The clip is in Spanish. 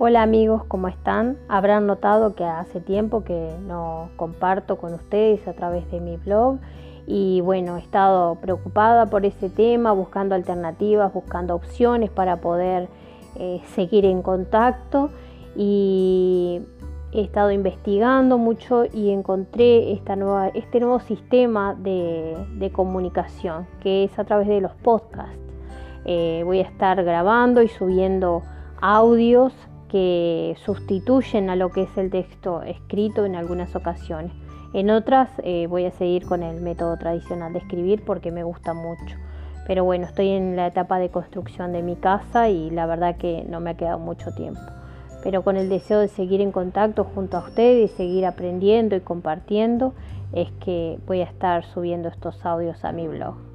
Hola amigos, ¿cómo están? Habrán notado que hace tiempo que no comparto con ustedes a través de mi blog y bueno, he estado preocupada por ese tema, buscando alternativas, buscando opciones para poder eh, seguir en contacto y he estado investigando mucho y encontré esta nueva, este nuevo sistema de, comunicación que es a través de los podcasts. Eh, voy a estar grabando y subiendo audios que sustituyen a lo que es el texto escrito en algunas ocasiones. En otras eh, voy a seguir con el método tradicional de escribir porque me gusta mucho. Pero bueno, estoy en la etapa de construcción de mi casa y la verdad que no me ha quedado mucho tiempo. Pero con el deseo de seguir en contacto junto a ustedes y seguir aprendiendo y compartiendo, es que voy a estar subiendo estos audios a mi blog.